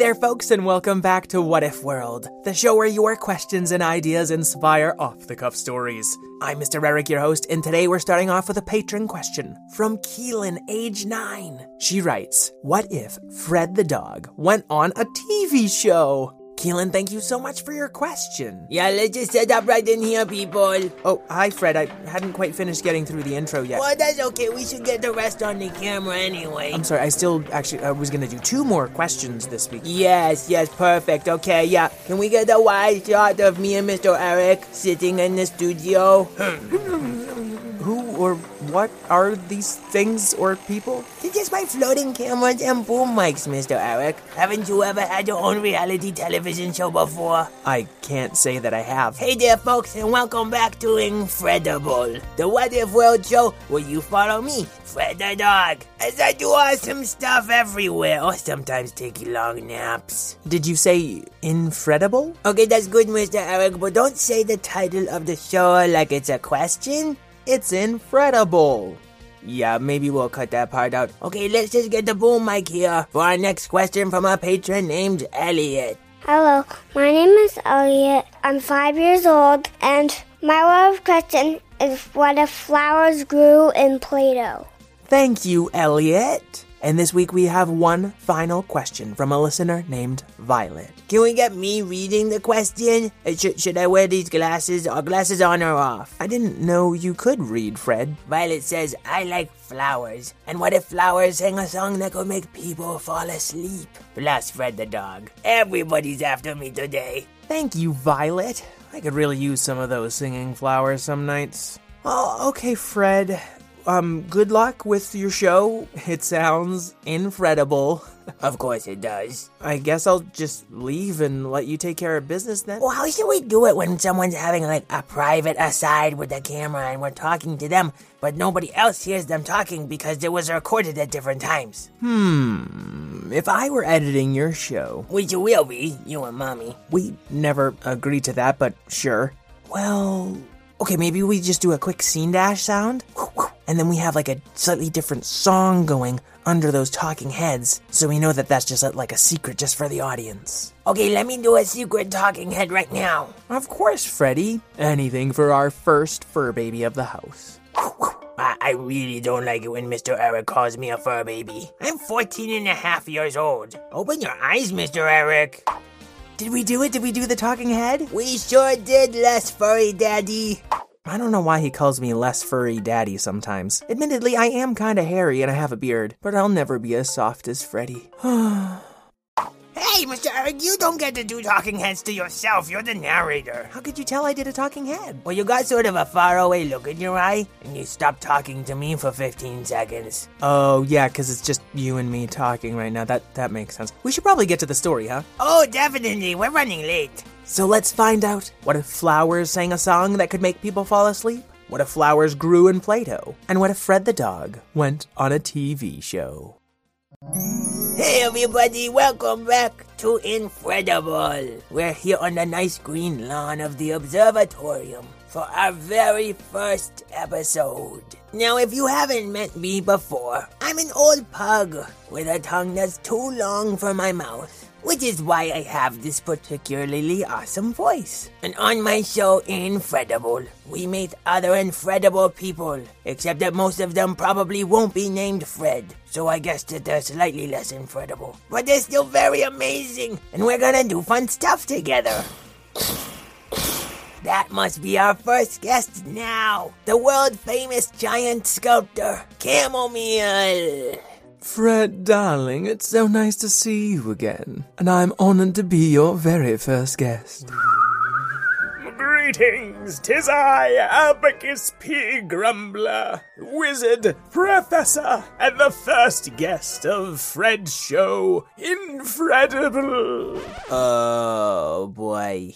There, folks, and welcome back to What If World, the show where your questions and ideas inspire off the cuff stories. I'm Mr. Eric, your host, and today we're starting off with a patron question from Keelan, age 9. She writes What if Fred the dog went on a TV show? Keelan, thank you so much for your question. Yeah, let's just set up right in here, people. Oh, hi, Fred. I hadn't quite finished getting through the intro yet. Well, that's okay. We should get the rest on the camera anyway. I'm sorry, I still actually I was gonna do two more questions this week. Yes, yes, perfect. Okay, yeah. Can we get a wide shot of me and Mr. Eric sitting in the studio? Who or what are these things or people? They're just my floating cameras and boom mics, Mr. Eric. Haven't you ever had your own reality television show before? I can't say that I have. Hey there, folks, and welcome back to Infredible, the What If World show where you follow me, Fred the Dog, as I do awesome stuff everywhere, or sometimes take long naps. Did you say incredible? Okay, that's good, Mr. Eric, but don't say the title of the show like it's a question. It's Infredible. Yeah, maybe we'll cut that part out. Okay, let's just get the boom mic here for our next question from a patron named Elliot. Hello, my name is Elliot. I'm five years old, and my love question is what if flowers grew in Play Doh? Thank you, Elliot. And this week we have one final question from a listener named Violet. Can we get me reading the question? Uh, Should, should I wear these glasses? Are glasses on or off? I didn't know you could read, Fred. Violet says, I like flowers. And what if flowers sang a song that could make people fall asleep? Plus Fred the dog. Everybody's after me today. Thank you, Violet. I could really use some of those singing flowers some nights. Oh, okay, Fred. Um, good luck with your show. It sounds incredible. Of course it does. I guess I'll just leave and let you take care of business then. Well, how should we do it when someone's having like a private aside with the camera and we're talking to them, but nobody else hears them talking because it was recorded at different times? Hmm. If I were editing your show, Which you will be, you and mommy. we never agreed to that, but sure. Well, okay, maybe we just do a quick scene dash sound, and then we have like a slightly different song going under those talking heads, so we know that that's just like a secret just for the audience. Okay, let me do a secret talking head right now. Of course, Freddy. Anything for our first fur baby of the house. I, really don't like it when Mr. Eric calls me a fur baby. I'm 14 and a half years old. Open your eyes, Mr. Eric. Did we do it? Did we do the talking head? We sure did, less furry daddy. I don't know why he calls me less furry daddy sometimes. Admittedly, I am kinda hairy and I have a beard, but I'll never be as soft as Freddy. Hey, Mr. Eric, you don't get to do talking heads to yourself. You're the narrator. How could you tell I did a talking head? Well, you got sort of a faraway look in your eye, and you stopped talking to me for 15 seconds. Oh, yeah, because it's just you and me talking right now. That that makes sense. We should probably get to the story, huh? Oh, definitely. We're running late. So let's find out what if flowers sang a song that could make people fall asleep? What if flowers grew in Play Doh? And what if Fred the dog went on a TV show? Hey, everybody, welcome back to Infredible. We're here on the nice green lawn of the observatorium for our very first episode. Now, if you haven't met me before, I'm an old pug with a tongue that's too long for my mouth. Which is why I have this particularly awesome voice. And on my show, Infredible, we meet other incredible people, except that most of them probably won't be named Fred. So I guess that they're slightly less incredible. But they're still very amazing, and we're gonna do fun stuff together. That must be our first guest now. The world famous giant sculptor, Chamomile. Fred, darling, it's so nice to see you again. And I'm honored to be your very first guest. Greetings, tis I, Abacus P. Grumbler, wizard, professor, and the first guest of Fred's show, Infredible. Oh boy.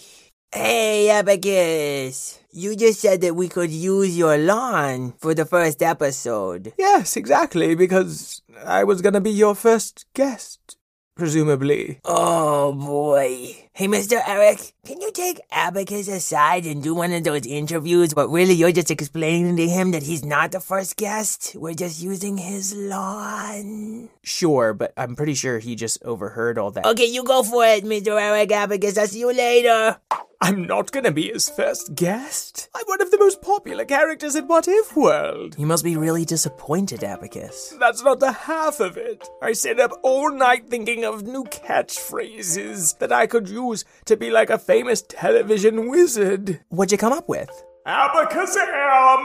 Hey, Abacus. You just said that we could use your lawn for the first episode. Yes, exactly, because I was gonna be your first guest, presumably. Oh boy. Hey, Mr. Eric, can you take Abacus aside and do one of those interviews, but really you're just explaining to him that he's not the first guest? We're just using his lawn. Sure, but I'm pretty sure he just overheard all that. Okay, you go for it, Mr. Eric Abacus. I'll see you later. I'm not gonna be his first guest. I'm one of the most popular characters in What If World. You must be really disappointed, Abacus. That's not the half of it. I stayed up all night thinking of new catchphrases that I could use to be like a famous television wizard. What'd you come up with? Abacazam!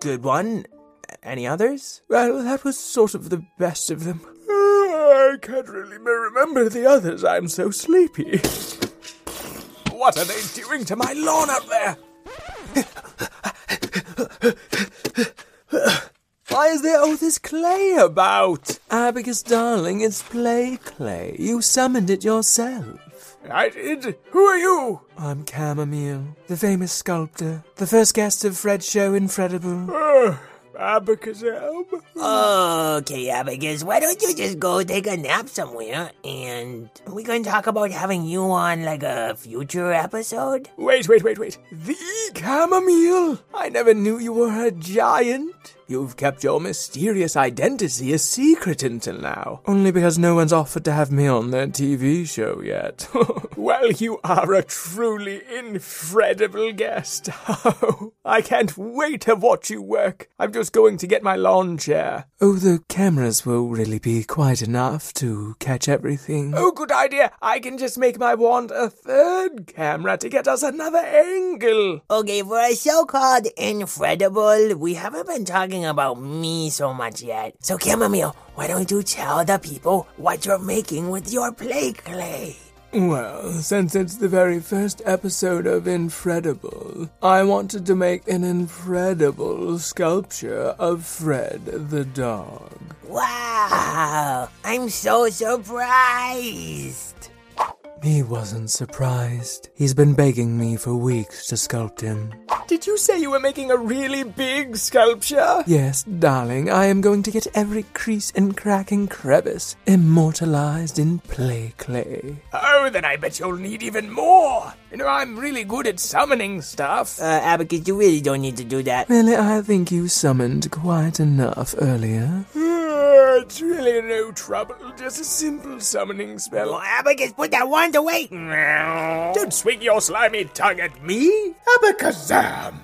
Good one. Any others? Well, that was sort of the best of them. Oh, I can't really remember the others. I'm so sleepy. What are they doing to my lawn up there? Why is there all this clay about? Abacus, darling, it's play clay. You summoned it yourself. I did. Who are you? I'm Chamomile, the famous sculptor, the first guest of Fred's show, Infredible. Uh, Abacazam. Okay, Abacus, why don't you just go take a nap somewhere and we can talk about having you on like a future episode? Wait, wait, wait, wait. The chamomile? I never knew you were a giant. You've kept your mysterious identity a secret until now. Only because no one's offered to have me on their TV show yet. well, you are a truly incredible guest. Oh, I can't wait to watch you work. I'm just going to get my lawn chair. oh, the cameras will really be quite enough to catch everything. Oh, good idea. I can just make my wand a third camera to get us another angle. Okay, for a show called Infredible, we haven't been talking about me so much yet. So, Chamomile, why don't you tell the people what you're making with your play clay? Well, since it's the very first episode of Infredible, I wanted to make an incredible sculpture of Fred the dog. Wow, I'm so surprised. He wasn't surprised. He's been begging me for weeks to sculpt him. Did you say you were making a really big sculpture? Yes, darling, I am going to get every crease and crack and crevice immortalized in play clay. Oh, then I bet you'll need even more. You know, I'm really good at summoning stuff. Uh, Abacus, you really don't need to do that. Really, I think you summoned quite enough earlier. It's really no trouble. Just a simple summoning Oh, spell. Abacus, put that wand away. Don't swing your slimy tongue at me. Abacazam.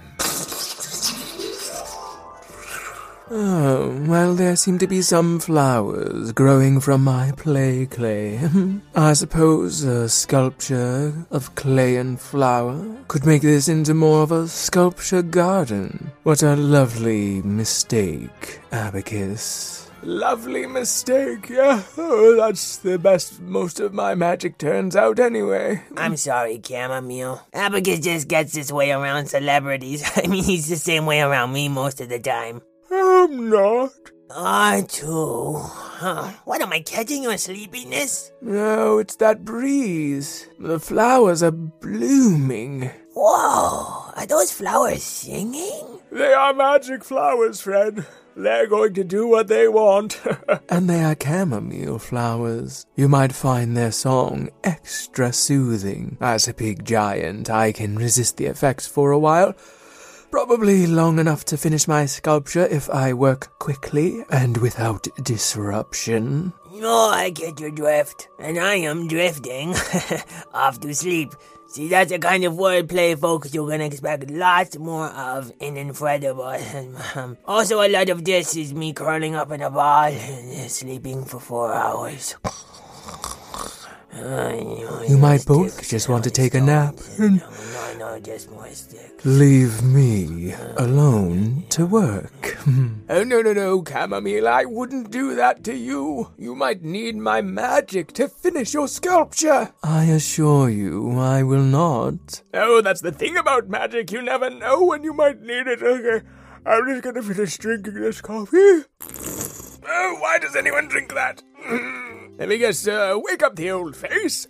Oh, well, there seem to be some flowers growing from my play clay. I suppose a sculpture of clay and flower could make this into more of a sculpture garden. What a lovely mistake, Abacus. Lovely mistake, yeah. Oh, that's the best most of my magic turns out anyway. I'm sorry, Chamomile. Abacus just gets this way around celebrities. I mean, he's the same way around me most of the time. I'm not. I too. Huh. What am I catching your sleepiness? No, it's that breeze. The flowers are blooming. Whoa, are those flowers singing? They are magic flowers, Fred. They're going to do what they want. And they are chamomile flowers. You might find their song extra soothing. As a big giant, I can resist the effects for a while. Probably long enough to finish my sculpture if I work quickly and without disruption. Oh, I get your drift. And I am drifting. Off to sleep. See, that's the kind of wordplay, folks, you're gonna expect lots more of in Infredible. Also, a lot of this is me curling up in a ball and sleeping for four hours. You might both just want to take a nap and No, no, just more stick. leave me alone to work. oh, no, no, no, Chamomile, I wouldn't do that to you. You might need my magic to finish your sculpture. I assure you, I will not. Oh, that's the thing about magic. You never know when you might need it. Okay, I'm just gonna finish drinking this coffee. Oh, why does anyone drink that? Let me just uh, wake up the old face.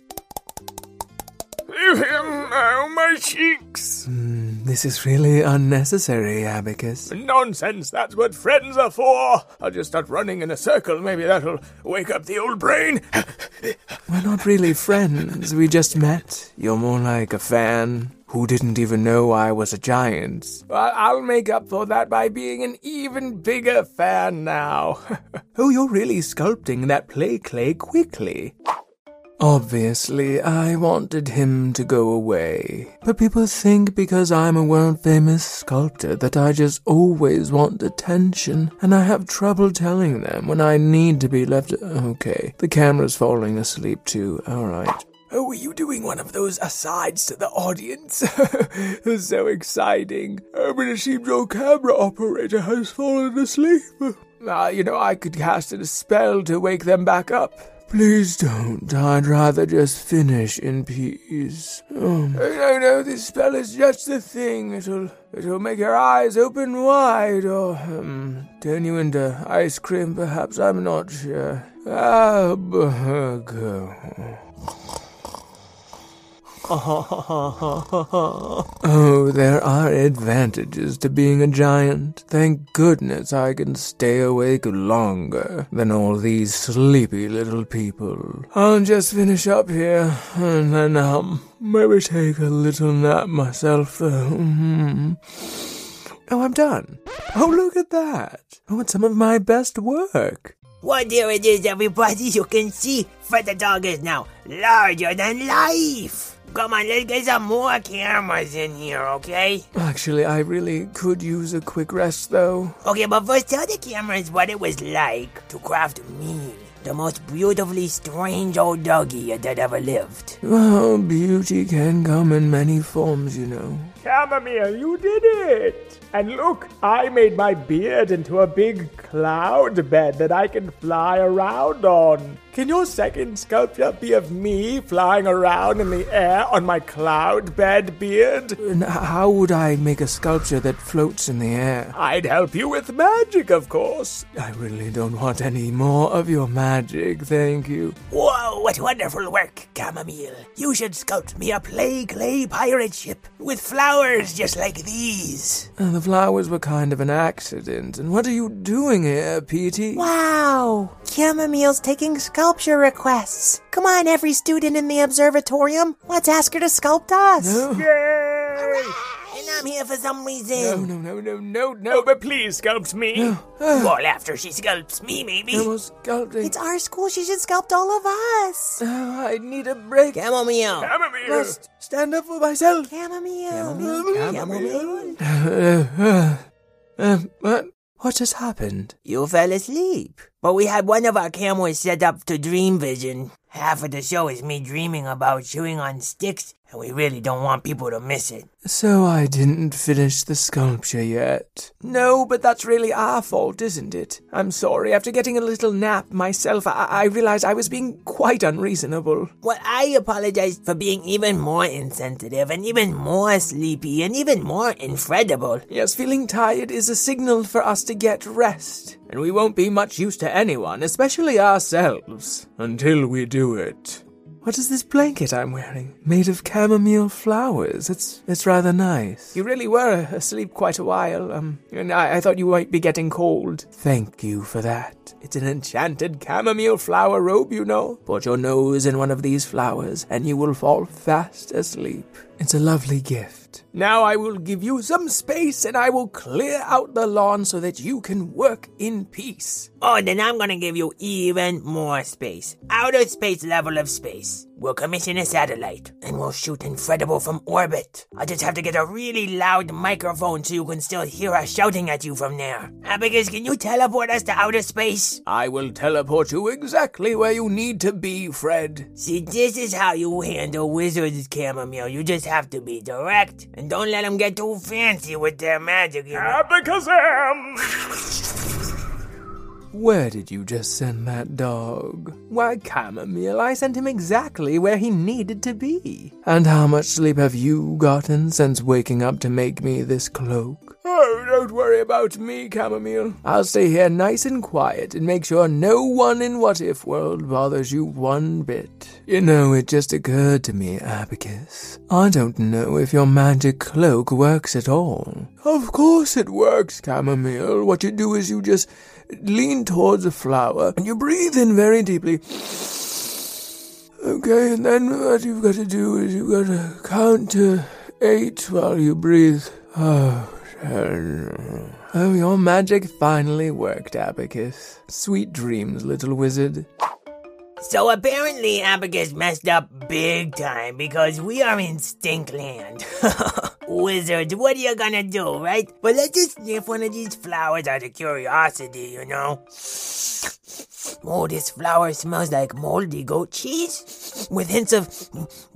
Oh, my cheeks. this is really unnecessary, Abacus. Nonsense, that's what friends are for. I'll just start running in a circle. Maybe that'll wake up the old brain. We're not really friends. We just met. You're more like a fan who didn't even know I was a giant. I'll make up for that by being an even bigger fan now. oh, you're really sculpting that play clay quickly. Obviously, I wanted him to go away. But people think because I'm a world famous sculptor that I just always want attention, and I have trouble telling them when I need to be left. Okay, the camera's falling asleep too. Alright. Oh, were you doing one of those asides to the audience? so exciting. Oh, but it seems your camera operator has fallen asleep. Uh, you know, I could cast a spell to wake them back up. Please don't. I'd rather just finish in peace. Oh. No, no, this spell is just the thing. It'll, it'll make your eyes open wide, or um, turn you into ice cream. Perhaps I'm not sure. Ah, go. oh, there are advantages to being a giant. Thank goodness I can stay awake longer than all these sleepy little people. I'll just finish up here and then um maybe take a little nap myself. oh, I'm done. Oh, look at that. Oh, it's some of my best work. Well, there it is, everybody. You can see Fred the dog is now larger than life. Come on, let's get some more cameras in here, okay? Actually, I really could use a quick rest, though. Okay, but first tell the cameras what it was like to craft me, the most beautifully strange old doggy that ever lived. Well, beauty can come in many forms, you know. Chamomile, you did it! And look, I made my beard into a big cloud bed that I can fly around on. Can your second sculpture be of me flying around in the air on my cloud bed beard? And how would I make a sculpture that floats in the air? I'd help you with magic, of course. I really don't want any more of your magic, thank you. Whoa, what wonderful work, Chamomile. You should sculpt me a play clay pirate ship with flowers just like these. Uh, the flowers were kind of an accident. And what are you doing here, Petey? Wow, Chamomile's taking sculpture sculpture requests. Come on, every student in the observatorium. Let's ask her to sculpt us. No. Yay! And I'm here for some reason. No, no, no, no, no, no, but please sculpt me. No. well, after she sculpts me, maybe. No sculpting. It's our school. She should sculpt all of us. Oh, I need a break. Chamomile. Chamomile. Must stand up for myself. Chamomile. Chamomile. Chamomile. uh, what? What just happened? You fell asleep. But we had one of our cameras set up to dream vision. Half of the show is me dreaming about chewing on sticks, and we really don't want people to miss it. So I didn't finish the sculpture yet. No, but that's really our fault, isn't it? I'm sorry. After getting a little nap myself, I, I realized I was being quite unreasonable. Well, I apologize for being even more insensitive and even more sleepy and even more incredible. Yes, feeling tired is a signal for us to get rest. And we won't be much use to anyone, especially ourselves, until we do it. What is this blanket I'm wearing? Made of chamomile flowers. It's it's rather nice. You really were asleep quite a while. Um, and I, I thought you might be getting cold. Thank you for that. It's an enchanted chamomile flower robe, you know. Put your nose in one of these flowers, and you will fall fast asleep. It's a lovely gift. Now I will give you some space and I will clear out the lawn so that you can work in peace. Oh, then I'm gonna give you even more space. Outer space level of space. We'll commission a satellite and we'll shoot Infredible from orbit. I'll just have to get a really loud microphone so you can still hear us shouting at you from there. Abacus, can you teleport us to outer space? I will teleport you exactly where you need to be, Fred. See, this is how you handle wizards, Chamomile. You just have to be direct and don't let them get too fancy with their magic. You know? Where did you just send that dog? Why, Chamomile, I sent him exactly where he needed to be. And how much sleep have you gotten since waking up to make me this cloak? Don't worry about me, Chamomile. I'll stay here nice and quiet and make sure no one in What If World bothers you one bit. You know, it just occurred to me, Abacus. I don't know if your magic cloak works at all. Of course it works, Chamomile. What you do is you just lean towards a flower and you breathe in very deeply. Okay, and then what you've got to do is you've got to count to eight while you breathe. Oh. Oh, your magic finally worked, Abacus. Sweet dreams, little wizard. So apparently Abacus messed up big time because we are in Stinkland. Wizards, what are you gonna do, right? But let's just sniff one of these flowers out of curiosity, you know? Oh, this flower smells like moldy goat cheese with hints of,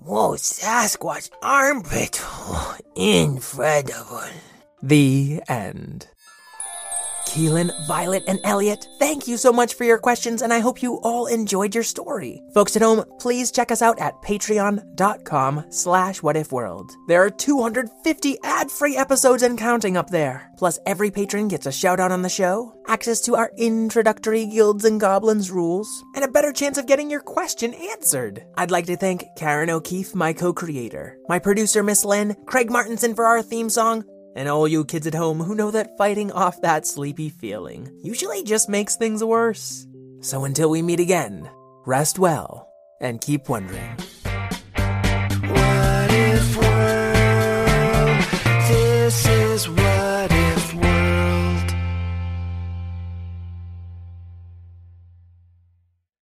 whoa, Sasquatch armpit. Oh, incredible. The end. Keelan, Violet, and Elliot, thank you so much for your questions, and I hope you all enjoyed your story. Folks at home, please check us out at patreon.com slash whatifworld. There are 250 ad-free episodes and counting up there. Plus, every patron gets a shout-out on the show, access to our introductory Guilds and Goblins rules, and a better chance of getting your question answered. I'd like to thank Karen O'Keefe, my co-creator, my producer, Miss Lynn, Craig Martinson for our theme song, and all you kids at home who know that fighting off that sleepy feeling usually just makes things worse. So until we meet again, rest well and keep wondering.